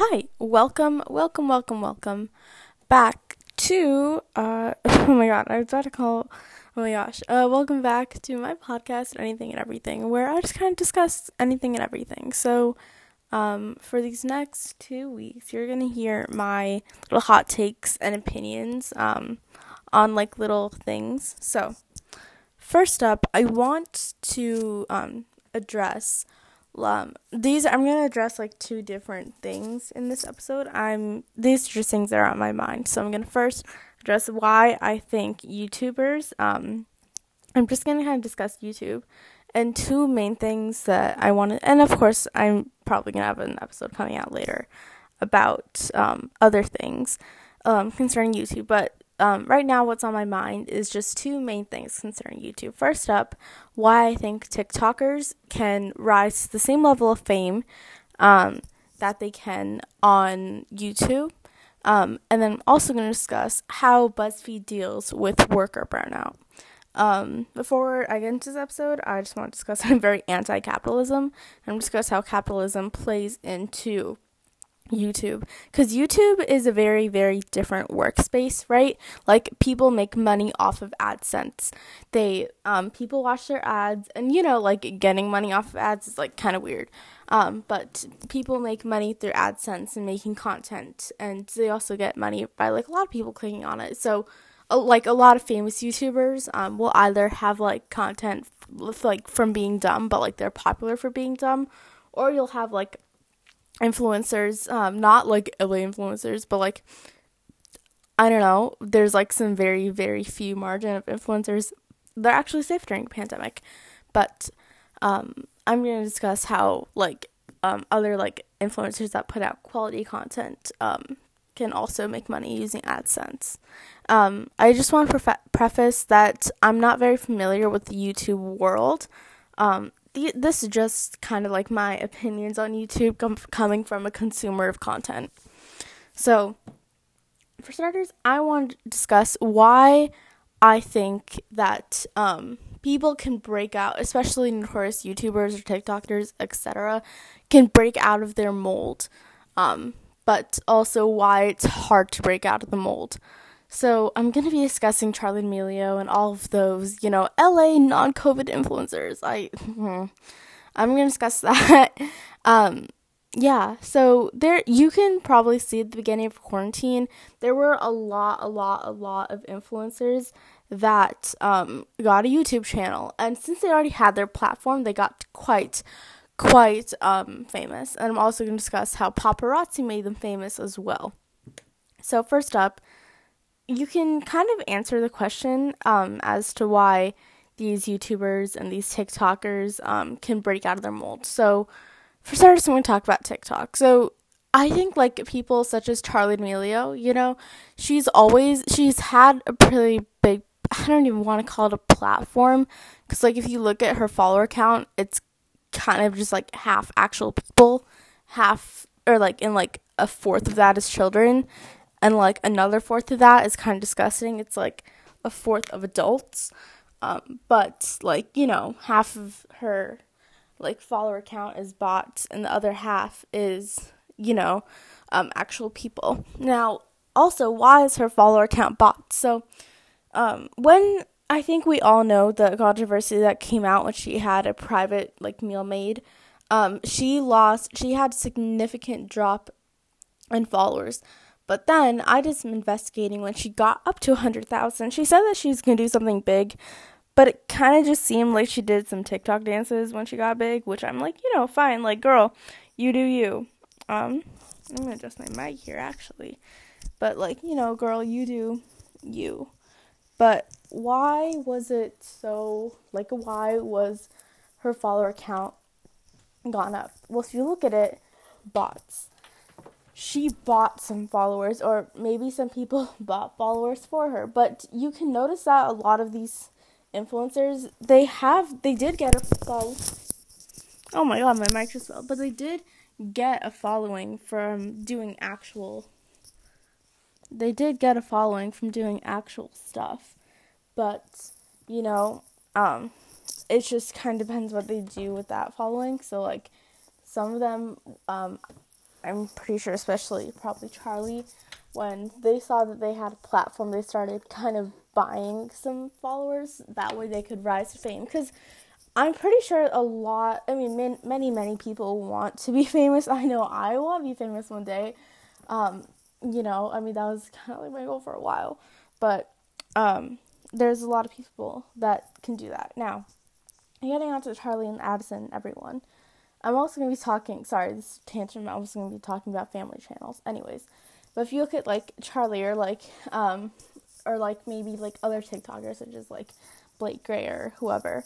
Hi, welcome, welcome, welcome, welcome back to uh oh my god, I was about to call oh my gosh. Uh welcome back to my podcast anything and everything where I just kind of discuss anything and everything. So um for these next 2 weeks, you're to hear my little hot takes and opinions um on like little things. So, first up, I want to um address um, these I'm gonna address like two different things in this episode. I'm these are just things that are on my mind. So I'm gonna first address why I think YouTubers. Um, I'm just gonna kind of discuss YouTube and two main things that I wanted, and of course I'm probably gonna have an episode coming out later about um, other things um, concerning YouTube. But um, right now, what's on my mind is just two main things concerning YouTube. First up, why I think TikTokers can rise to the same level of fame um, that they can on YouTube. Um, and then I'm also going to discuss how BuzzFeed deals with worker burnout. Um, before I get into this episode, I just want to discuss I'm very anti capitalism and discuss how capitalism plays into YouTube because YouTube is a very, very different workspace, right? Like people make money off of AdSense. They, um, people watch their ads, and you know, like getting money off of ads is like kind of weird. Um, but people make money through AdSense and making content, and they also get money by like a lot of people clicking on it. So, like a lot of famous YouTubers, um, will either have like content like from being dumb, but like they're popular for being dumb, or you'll have like influencers, um, not like LA influencers, but like I don't know, there's like some very, very few margin of influencers. They're actually safe during pandemic. But um, I'm gonna discuss how like um, other like influencers that put out quality content um, can also make money using AdSense. Um, I just want to prefa- preface that I'm not very familiar with the YouTube world. Um, the, this is just kind of like my opinions on YouTube com- coming from a consumer of content. So, for starters, I want to discuss why I think that um, people can break out, especially notorious YouTubers or TikTokers, etc., can break out of their mold, um, but also why it's hard to break out of the mold. So I'm going to be discussing Charli D'Amelio and all of those, you know, LA non-COVID influencers. I, hmm, I'm going to discuss that. um, yeah, so there you can probably see at the beginning of quarantine there were a lot, a lot, a lot of influencers that um, got a YouTube channel, and since they already had their platform, they got quite, quite um, famous. And I'm also going to discuss how paparazzi made them famous as well. So first up you can kind of answer the question um, as to why these YouTubers and these TikTokers um, can break out of their mold. So, for starters, I'm going to talk about TikTok. So, I think like people such as Charli D'Amelio, you know, she's always she's had a pretty big. I don't even want to call it a platform because like if you look at her follower count, it's kind of just like half actual people, half or like in like a fourth of that is children and like another fourth of that is kind of disgusting. It's like a fourth of adults, um, but like you know, half of her like follower count is bots, and the other half is you know, um, actual people. Now, also, why is her follower count bots? So, um, when I think we all know the controversy that came out when she had a private like meal made. Um, she lost. She had significant drop in followers. But then I did some investigating when she got up to 100,000. She said that she was going to do something big, but it kind of just seemed like she did some TikTok dances when she got big, which I'm like, you know, fine. Like, girl, you do you. Um, I'm going to adjust my mic here actually. But, like, you know, girl, you do you. But why was it so, like, why was her follower count gone up? Well, if you look at it, bots she bought some followers, or maybe some people bought followers for her. But you can notice that a lot of these influencers, they have, they did get a follow. Oh my god, my mic just fell. But they did get a following from doing actual. They did get a following from doing actual stuff, but you know, um, it just kind of depends what they do with that following. So like, some of them, um, I'm pretty sure, especially probably Charli, when they saw that they had a platform, they started kind of buying some followers. That way they could rise to fame. Because I'm pretty sure a lot, I mean, man, many, many people want to be famous. I know I want to be famous one day. Um, you know, I mean, that was kind of like my goal for a while. But um, there's a lot of people that can do that. Now, getting on to Charli and Addison, everyone. I'm also going to be talking, sorry, this tangent, I'm also going to be talking about family channels. Anyways, but if you look at like Charli or like, um, or like maybe like other TikTokers such as like Blake Gray or whoever,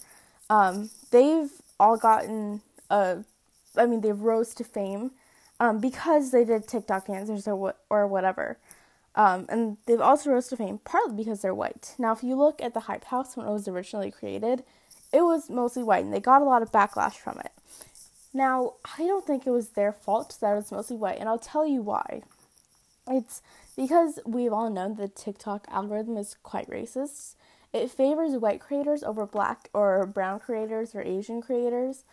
um, they've all gotten, uh, I mean, they've rose to fame um, because they did TikTok answers or what or whatever. Um, and they've also rose to fame partly because they're white. Now, if you look at the Hype House when it was originally created, it was mostly white, and they got a lot of backlash from it. Now, I don't think it was their fault that it was mostly white, and I'll tell you why. It's because we've all known the TikTok algorithm is quite racist. It favors white creators over black or brown creators or Asian creators.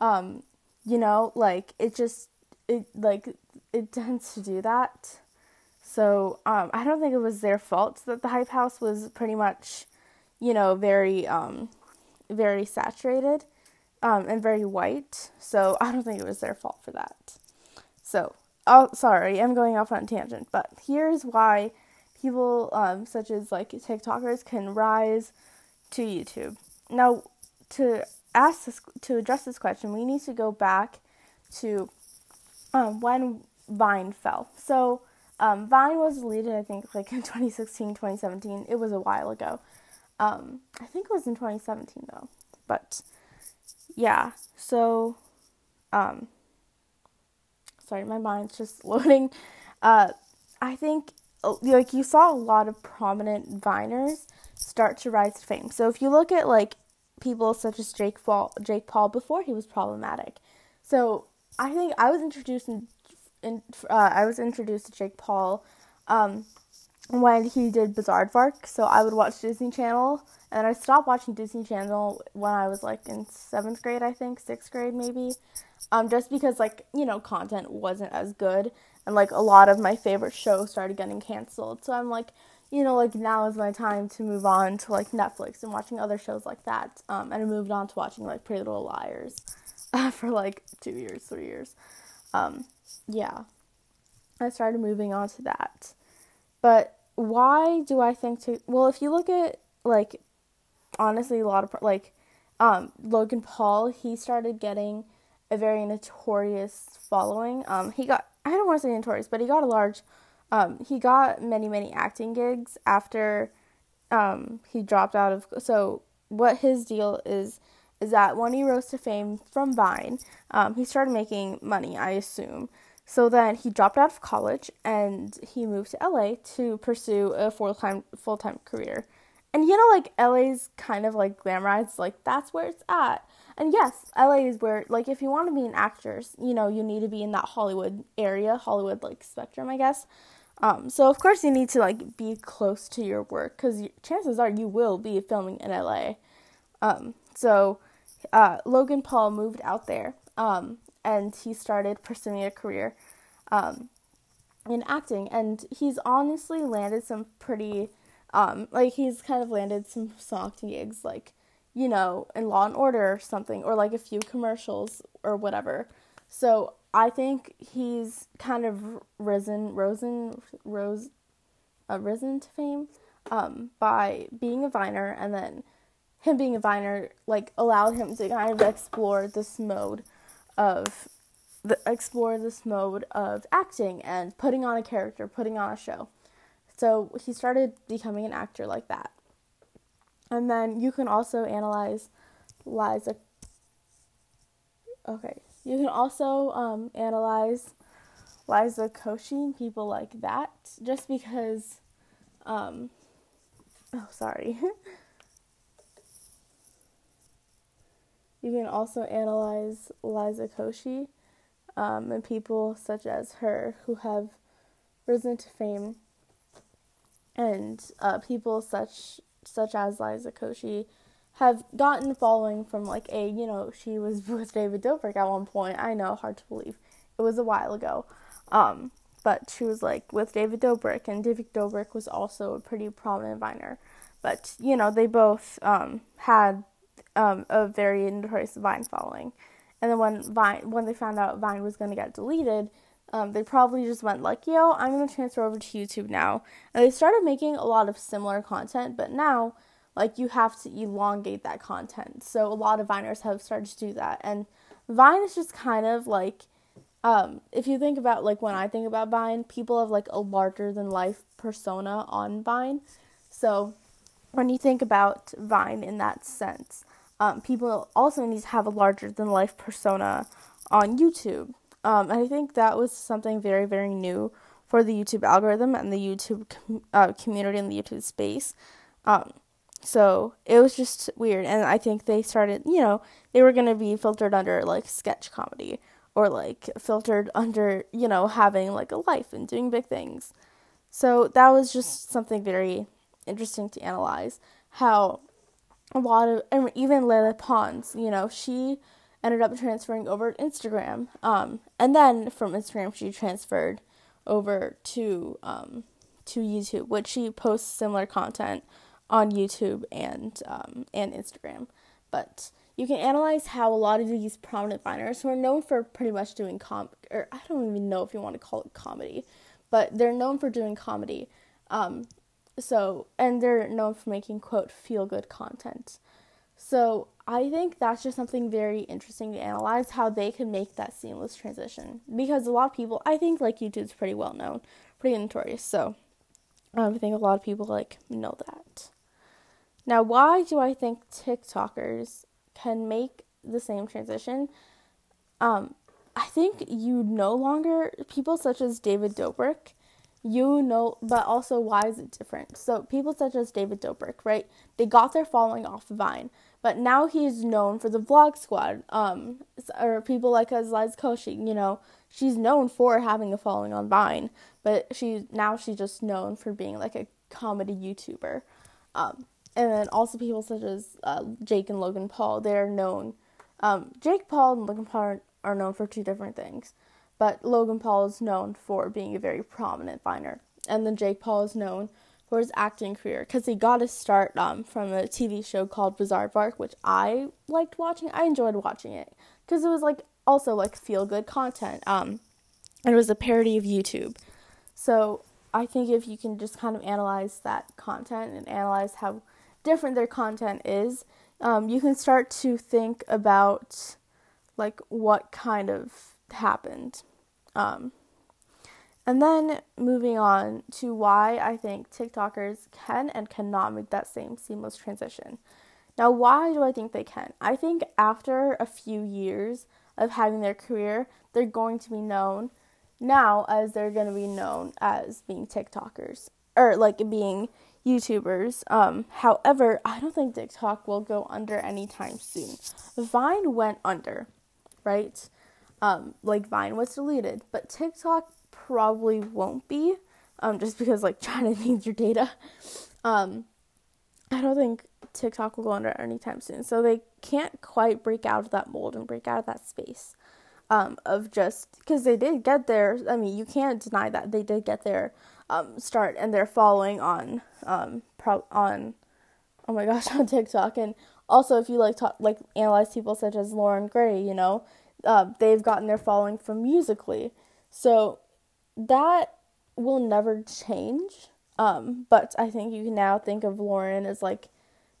Um, you know, like it just it like it tends to do that. So um, I don't think it was their fault that the hype house was pretty much, you know, very um, very saturated um, and very white. So I don't think it was their fault for that. So, oh, sorry, I'm going off on tangent, but here's why people um, such as like TikTokers can rise to YouTube. Now, to ask this, to address this question, we need to go back to um, when Vine fell. So, um, Vine was deleted, I think, like in 2016, 2017. It was a while ago. Um, I think it was in 2017 though. But yeah, so um sorry, my mind's just loading. Uh I think uh, like you saw a lot of prominent viners start to rise to fame. So if you look at like people such as Jake Paul, Jake Paul before he was problematic. So I think I was introduced in, in uh, I was introduced to Jake Paul um, when he did Bizaardvark. So I would watch Disney Channel, and I stopped watching Disney Channel when I was like in seventh grade, I think, sixth grade maybe, um, just because like you know content wasn't as good, and like a lot of my favorite shows started getting canceled. So I'm like, you know, like now is my time to move on to like Netflix and watching other shows like that. Um, and I moved on to watching like Pretty Little Liars uh, for like two years, three years. Um, yeah, I started moving on to that. But why do I think to? Well, if you look at like honestly a lot of like um, Logan Paul, he started getting a very notorious following. Um, he got I don't want to say notorious, but he got a large. Um, he got many many acting gigs after um, he dropped out of. So what his deal is is that when he rose to fame from Vine, um, he started making money. I assume so then he dropped out of college and he moved to LA to pursue a full time full time career. And you know, like LA's kind of like glamorized, like that's where it's at. And yes, LA is where like if you want to be an actor, you know, you need to be in that Hollywood area, Hollywood like spectrum, I guess. Um, so of course you need to like be close to your work because chances are you will be filming in LA. Um, so uh, Logan Paul moved out there. Um, and he started pursuing a career um, in acting. And he's honestly landed some pretty, um, like, he's kind of landed some, acting gigs, like, you know, in Law and Order or something, or like a few commercials or whatever. So I think he's kind of risen, risen, rose, uh, risen to fame um, by being a viner, and then him being a viner like allowed him to kind of explore this mode of the, explore this mode of acting and putting on a character, putting on a show. So he started becoming an actor like that. And then you can also analyze Liza. Okay, you can also um, analyze Liza Koshy, people like that, just because. Um, oh, sorry. You can also analyze Liza Koshy um, and people such as her who have risen to fame, and uh, people such such as Liza Koshy have gotten following from like a you know she was with David Dobrik at one point. I know, hard to believe. It was a while ago. Um, but she was like with David Dobrik, and David Dobrik was also a pretty prominent Viner. But you know, they both um, had um, a very notorious Vine following. And then when Vine, when they found out Vine was going to get deleted, um, they probably just went like, "Yo, I'm going to transfer over to YouTube now." And they started making a lot of similar content, but now, like, you have to elongate that content. So a lot of Viners have started to do that, and Vine is just kind of like, um, if you think about like when I think about Vine, people have like a larger than life persona on Vine. So when you think about Vine in that sense, um, people also need to have a larger than life persona on YouTube. Um, and I think that was something very, very new for the YouTube algorithm and the YouTube com- uh, community and the YouTube space. Um, so it was just weird. And I think they started, you know, they were going to be filtered under like sketch comedy or like filtered under, you know, having like a life and doing big things. So that was just something very interesting to analyze how a lot of and even Lele Pons, you know, she ended up transferring over to Instagram. Um, and then from Instagram she transferred over to um, to YouTube, which she posts similar content on YouTube and um, and Instagram. But you can analyze how a lot of these prominent Viners who are known for pretty much doing com or I don't even know if you want to call it comedy, but they're known for doing comedy. Um, so and they're known for making quote feel good content. So i think that's just something very interesting to analyze how they can make that seamless transition. Because a lot of people i think like youtube's pretty well known pretty notorious. So um, i think a lot of people like know that. Now why do i think tiktokers can make the same transition? Um, i think you no longer people such as david dobrik you know, but also why is it different? So people such as David Dobrik, right? They got their following off Vine, but now he is known for the Vlog Squad, um, or people like as Liz Koshy. You know, she's known for having a following on Vine, but she now she's just known for being like a comedy YouTuber. Um, and then also people such as uh, Jake and Logan Paul, they're known. Um, Jake Paul and Logan Paul are, are known for two different things but Logan Paul is known for being a very prominent viner. And then Jake Paul is known for his acting career because he got his start um, from a TV show called Bizaardvark, which I liked watching. I enjoyed watching it because it was like also like feel good content. Um, and it was a parody of YouTube. So I think if you can just kind of analyze that content and analyze how different their content is, um, you can start to think about like what kind of happened. Um, and then moving on to why I think TikTokers can and cannot make that same seamless transition. Now, why do I think they can? I think after a few years of having their career, they're going to be known now as they're going to be known as being TikTokers or like being YouTubers. Um, however, I don't think TikTok will go under anytime soon. Vine went under, right? Um, like Vine was deleted, but TikTok probably won't be, um, just because like China needs your data. Um, I don't think TikTok will go under anytime soon, so they can't quite break out of that mold and break out of that space. Um, of just because they did get there. I mean, you can't deny that they did get their um, start and they're following on um, pro- on oh my gosh on TikTok and also if you like talk like analyze people such as Loren Gray, you know, uh, they've gotten their following from Musical.ly. So that will never change. Um, but I think you can now think of Loren as like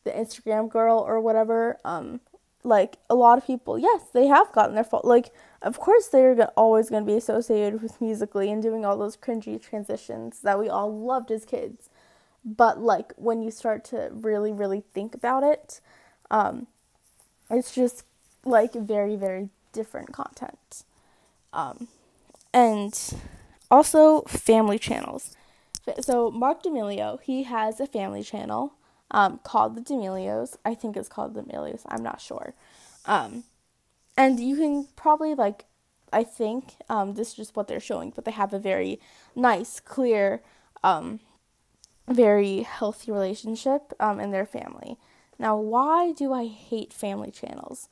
the Instagram girl or whatever. Um, like a lot of people, yes, they have gotten their fault. Like, of course, they're always going to be associated with Musical.ly and doing all those cringy transitions that we all loved as kids. But like when you start to really, really think about it, um, it's just like very, very different content. Um, and also family channels. So Marc D'Amelio, he has a family channel um, called the D'Amelios. I think it's called the D'Amelios. I'm not sure. Um, and you can probably like, I think um, this is just what they're showing, but they have a very nice, clear, um, very healthy relationship um, in their family. Now, why do I hate family channels?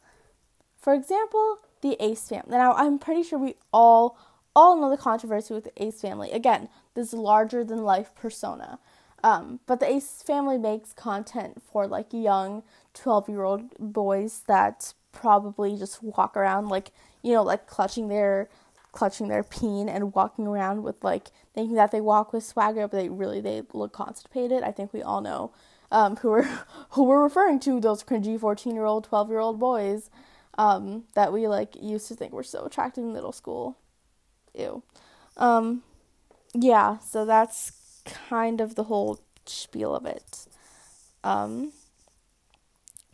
For example, the Ace family. Now, I'm pretty sure we all, all know the controversy with the Ace family. Again, this larger than life persona. Um, but the Ace family makes content for like young 12 year old boys that probably just walk around like, you know, like clutching their clutching their peen and walking around with like thinking that they walk with swagger, but they really they look constipated. I think we all know um, who we're who we're referring to those cringy 14 year old, 12 year old boys um, that we like used to think were so attractive in middle school. Ew. Um, yeah, so that's kind of the whole spiel of it. Um,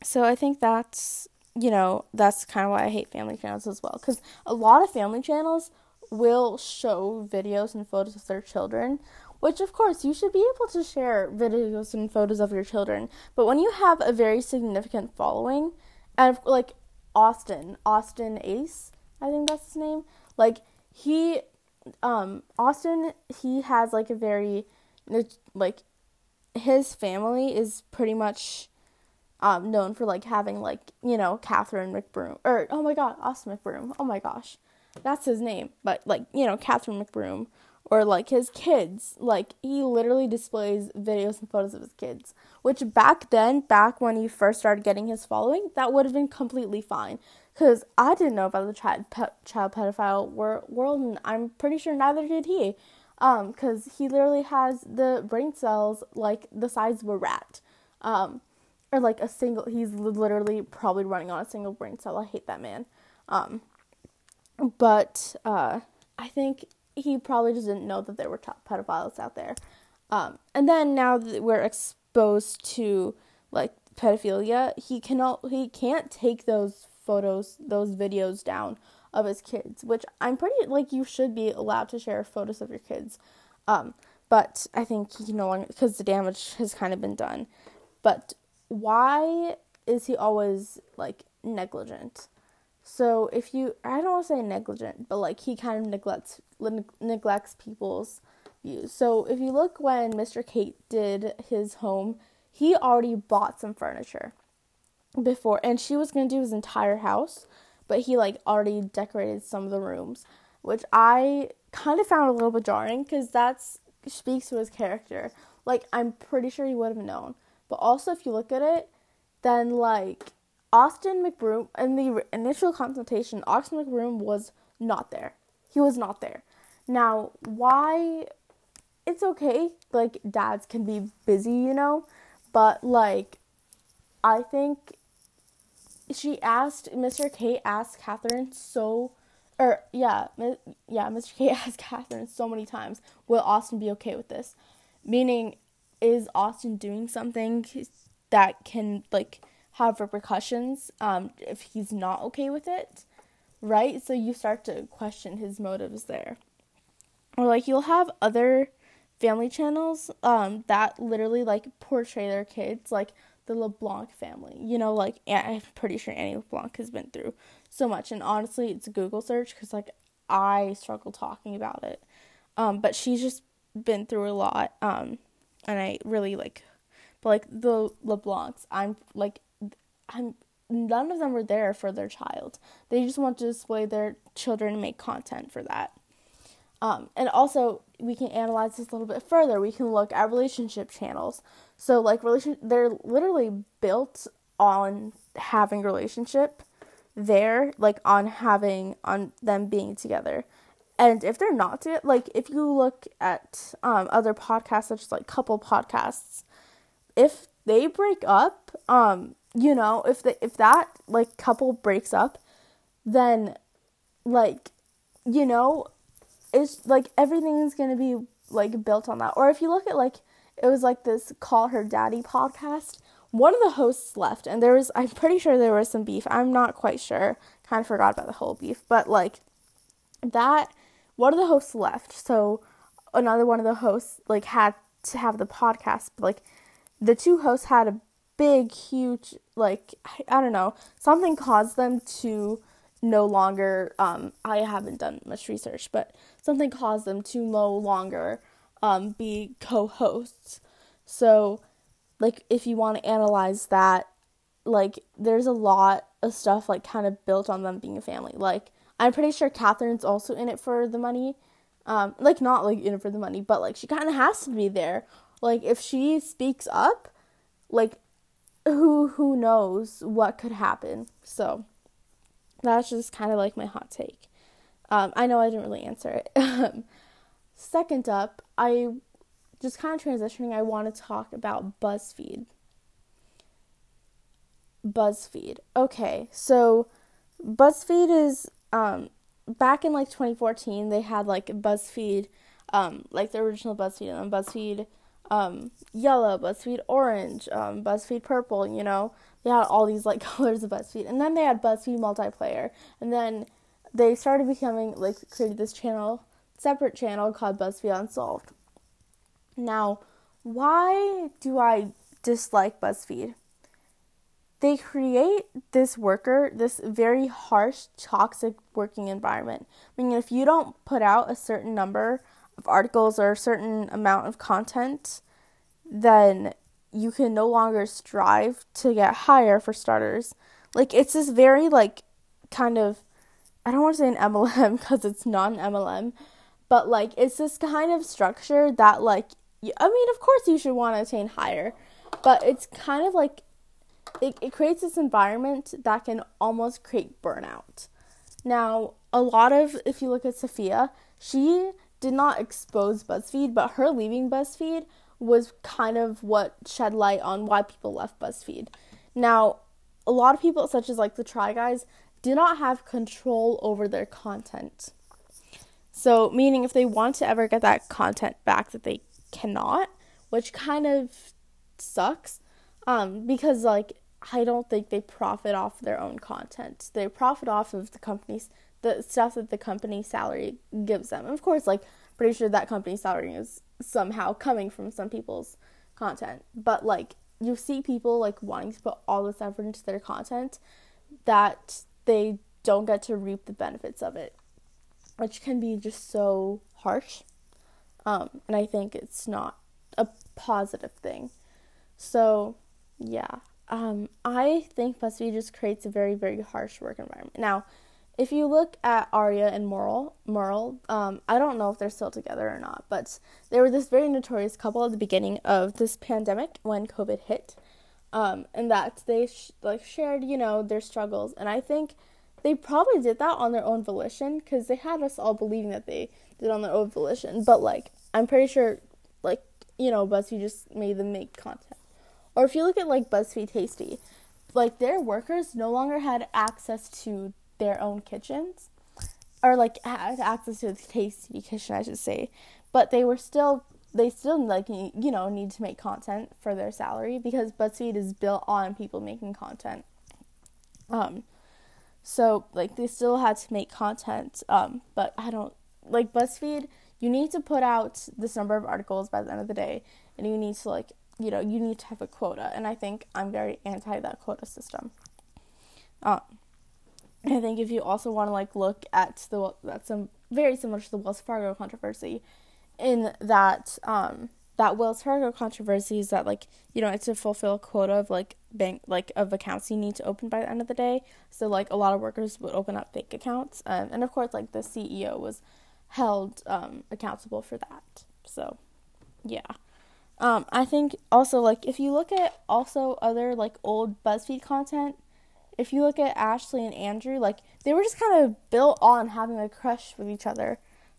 so I think that's you know that's kind of why I hate family channels as well because a lot of family channels will show videos and photos of their children which of course you should be able to share videos and photos of your children but when you have a very significant following and like austin austin ace i think that's his name. Like he um austin he has like a very like his family is pretty much um known for like having like you know Catherine McBroom or oh my god Austin McBroom oh my gosh. That's his name but like you know Catherine McBroom or like his kids. Like he literally displays videos and photos of his kids which back then back when he first started getting his following that would have been completely fine. Because I didn't know about the child pe- child pedophile wor- world and I'm pretty sure neither did he. Um because he literally has the brain cells like the size of a rat. Um or like a single he's literally probably running on a single brain cell. I hate that man. Um but uh i think he probably just didn't know that there were pedophiles out there um and then now that we're exposed to like pedophilia he cannot he can't take those photos those videos down of his kids, which I'm pretty like you should be allowed to share photos of your kids. Um, but I think he no longer because the damage has kind of been done. But why is he always like negligent? So if you, I don't want to say negligent, but like he kind of neglects neglects people's views. So if you look when Mr. Kate did his home, he already bought some furniture before, and she was gonna do his entire house but he like already decorated some of the rooms, which I kind of found a little bit jarring because that speaks to his character. Like I'm pretty sure he would have known. But also if you look at it, then like Austin McBroom in the initial consultation, Austin McBroom was not there. He was not there. Now, why it's okay, like dads can be busy, you know, but like I think she asked Mr. Kate asked Catherine so or yeah, yeah, Mr. Kate asked Catherine so many times, will Austin be okay with this? Meaning, is Austin doing something that can like have repercussions um, if he's not okay with it, right? So you start to question his motives there, or like you'll have other family channels um, that literally like portray their kids like the LeBlanc family. You know, like I'm pretty sure Annie LeBlanc has been through so much, and honestly, it's a Google search because like I struggle talking about it. Um, but she's just been through a lot. Um, and I really like, but like the LeBlancs, I'm like, I'm none of them were there for their child. They just want to display their children and make content for that. Um, and also, we can analyze this a little bit further. We can look at relationship channels. So like relation they're literally built on having relationship there, like on having on them being together. And if they're not to, like if you look at um, other podcasts such as like couple podcasts, if they break up, um, you know, if the if that like couple breaks up, then like you know, it's like everything's gonna be like built on that. Or if you look at like it was like this call her daddy podcast one of the hosts left and there was i'm pretty sure there was some beef i'm not quite sure kind of forgot about the whole beef but like that one of the hosts left so another one of the hosts like had to have the podcast but like the two hosts had a big huge like i, I don't know something caused them to no longer um i haven't done much research but something caused them to no longer um, be co-hosts. So, like, if you want to analyze that, like, there's a lot of stuff like kind of built on them being a family. Like, I'm pretty sure Catherine's also in it for the money. Um, like not like in it for the money, but like she kind of has to be there. Like if she speaks up, like who who knows what could happen. So that's just kind of like my hot take. Um, I know I didn't really answer it. Um, second up, I just kind of transitioning. I want to talk about BuzzFeed. BuzzFeed. Okay, so BuzzFeed is um back in like 2014 they had like BuzzFeed um like the original BuzzFeed and then BuzzFeed um yellow, BuzzFeed orange, um BuzzFeed purple, you know. They had all these like colors of BuzzFeed. And then they had BuzzFeed multiplayer. And then they started becoming like created this channel, separate channel called BuzzFeed Unsolved. Now, why do I dislike BuzzFeed? they create this worker, this very harsh, toxic working environment. I mean, if you don't put out a certain number of articles or a certain amount of content, then you can no longer strive to get higher for starters. Like, it's this very, like, kind of, I don't want to say an MLM because it's not an MLM, but, like, it's this kind of structure that, like, I mean, of course you should want to attain higher, but it's kind of like it, it creates this environment that can almost create burnout. Now, a lot of, if you look at Sophia, she did not expose BuzzFeed, but her leaving BuzzFeed was kind of what shed light on why people left BuzzFeed. Now, a lot of people, such as like the Try Guys, do not have control over their content. So, meaning if they want to ever get that content back, that they cannot, which kind of sucks. Um, because like I don't think they profit off their own content. They profit off of the company's the stuff that the company salary gives them. Of course, like pretty sure that company salary is somehow coming from some people's content. But like you see people like wanting to put all this effort into their content that they don't get to reap the benefits of it, which can be just so harsh. Um, and I think it's not a positive thing. So, yeah, um, I think BuzzFeed just creates a very, very harsh work environment. Now, if you look at Aria and Merle, Merle, um, I don't know if they're still together or not, but they were this very notorious couple at the beginning of this pandemic when COVID hit, um, and that they sh- like shared, you know, their struggles, and I think they probably did that on their own volition because they had us all believing that they did on their own volition, but like I'm pretty sure, like you know, BuzzFeed just made them make content. Or if you look at like BuzzFeed Tasty, like their workers no longer had access to their own kitchens or like had access to the tasty kitchen I should say but they were still they still like you know need to make content for their salary because BuzzFeed is built on people making content um so like they still had to make content um but I don't like BuzzFeed you need to put out this number of articles by the end of the day and you need to like you know, you need to have a quota. And I think I'm very anti that quota system. Um, I think if you also want to like look at the that's some very similar to the Wells Fargo controversy, in that um that Wells Fargo controversy is that like you know it's to fulfill a quota of like bank like of accounts you need to open by the end of the day. So like a lot of workers would open up fake accounts, um, and of course like the CEO was held um, accountable for that. So yeah. Um, I think also like if you look at also other like old BuzzFeed content, if you look at Ashley and Andrew, like they were just kind of built on having a crush with each other.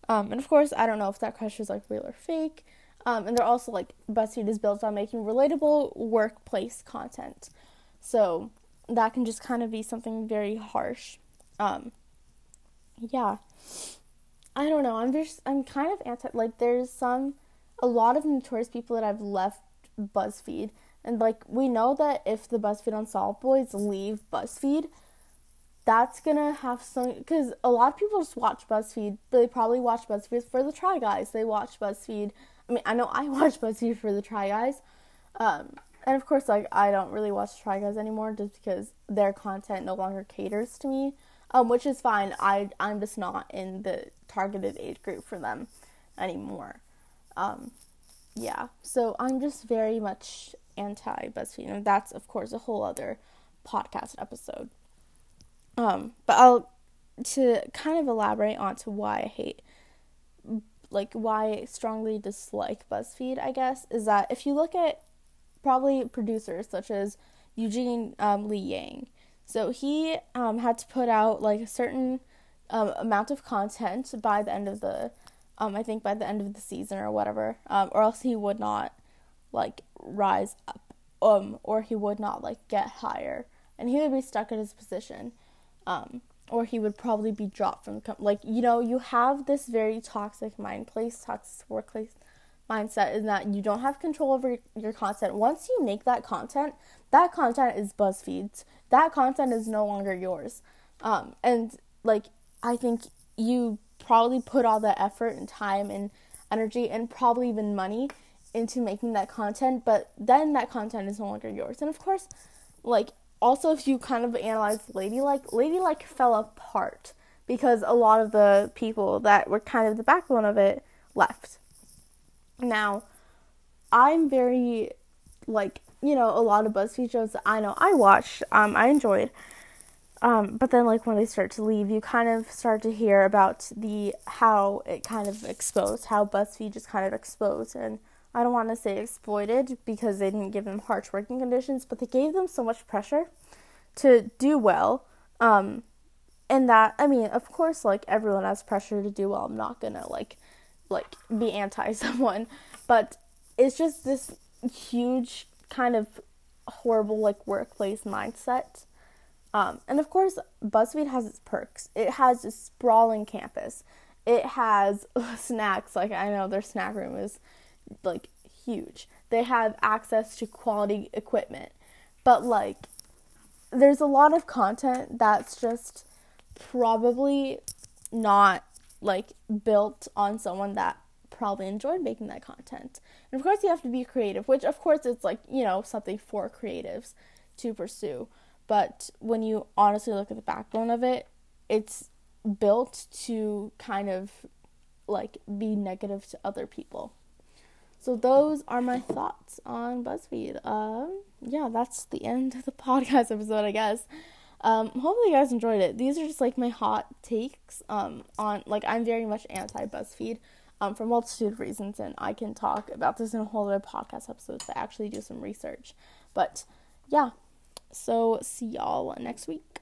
Um, and of course, I don't know if that crush is like real or fake. Um, and they're also like BuzzFeed is built on making relatable workplace content, so that can just kind of be something very harsh. Um, yeah, I don't know. I'm just I'm kind of anti like there's some a lot of notorious people that I've left BuzzFeed. And like we know that if the BuzzFeed Unsolved boys leave BuzzFeed, that's gonna have some because a lot of people just watch BuzzFeed. They probably watch BuzzFeed for the Try Guys. They watch BuzzFeed. I mean, I know I watch BuzzFeed for the Try Guys, um, and of course, like I don't really watch Try Guys anymore just because their content no longer caters to me, um, which is fine. I I'm just not in the targeted age group for them anymore. Um, yeah, so I'm just very much anti BuzzFeed, and that's of course a whole other podcast episode. Um, but I'll to kind of elaborate onto why I hate like why I strongly dislike BuzzFeed, I guess, is that if you look at probably producers such as Eugene um, Lee Yang, so he um, had to put out like a certain um, amount of content by the end of the, um, I think by the end of the season or whatever, um, or else he would not like rise up, um, or he would not like get higher, and he would be stuck in his position. Um, or he would probably be dropped from the company. Like, you know, you have this very toxic mind place, toxic workplace mindset in that you don't have control over your content. Once you make that content, that content is BuzzFeed's. That content is no longer yours. Um, and like, I think you probably put all that effort and time and energy and probably even money into making that content, but then that content is no longer yours. And of course, like also if you kind of analyze ladylike ladylike fell apart because a lot of the people that were kind of the backbone of it left now i'm very like you know a lot of buzzfeed shows that i know i watched um i enjoyed um, but then like when they start to leave you kind of start to hear about the how it kind of exposed how buzzfeed just kind of exposed and I don't want to say exploited because they didn't give them harsh working conditions, but they gave them so much pressure to do well. Um, and that, I mean, of course, like everyone has pressure to do well. I'm not gonna like, like be anti someone, but it's just this huge kind of horrible like workplace mindset. Um, and of course, BuzzFeed has its perks. It has a sprawling campus. It has snacks. Like I know their snack room is like huge. They have access to quality equipment. But like there's a lot of content that's just probably not like built on someone that probably enjoyed making that content. And of course you have to be creative, which of course it's like, you know, something for creatives to pursue. But when you honestly look at the backbone of it, it's built to kind of like be negative to other people. So those are my thoughts on BuzzFeed. Um, yeah, that's the end of the podcast episode, I guess. Um, hopefully you guys enjoyed it. These are just like my hot takes um, on like I'm very much anti BuzzFeed um, for multitude of reasons, and I can talk about this in a whole other podcast episode to actually do some research. But yeah, so see y'all next week.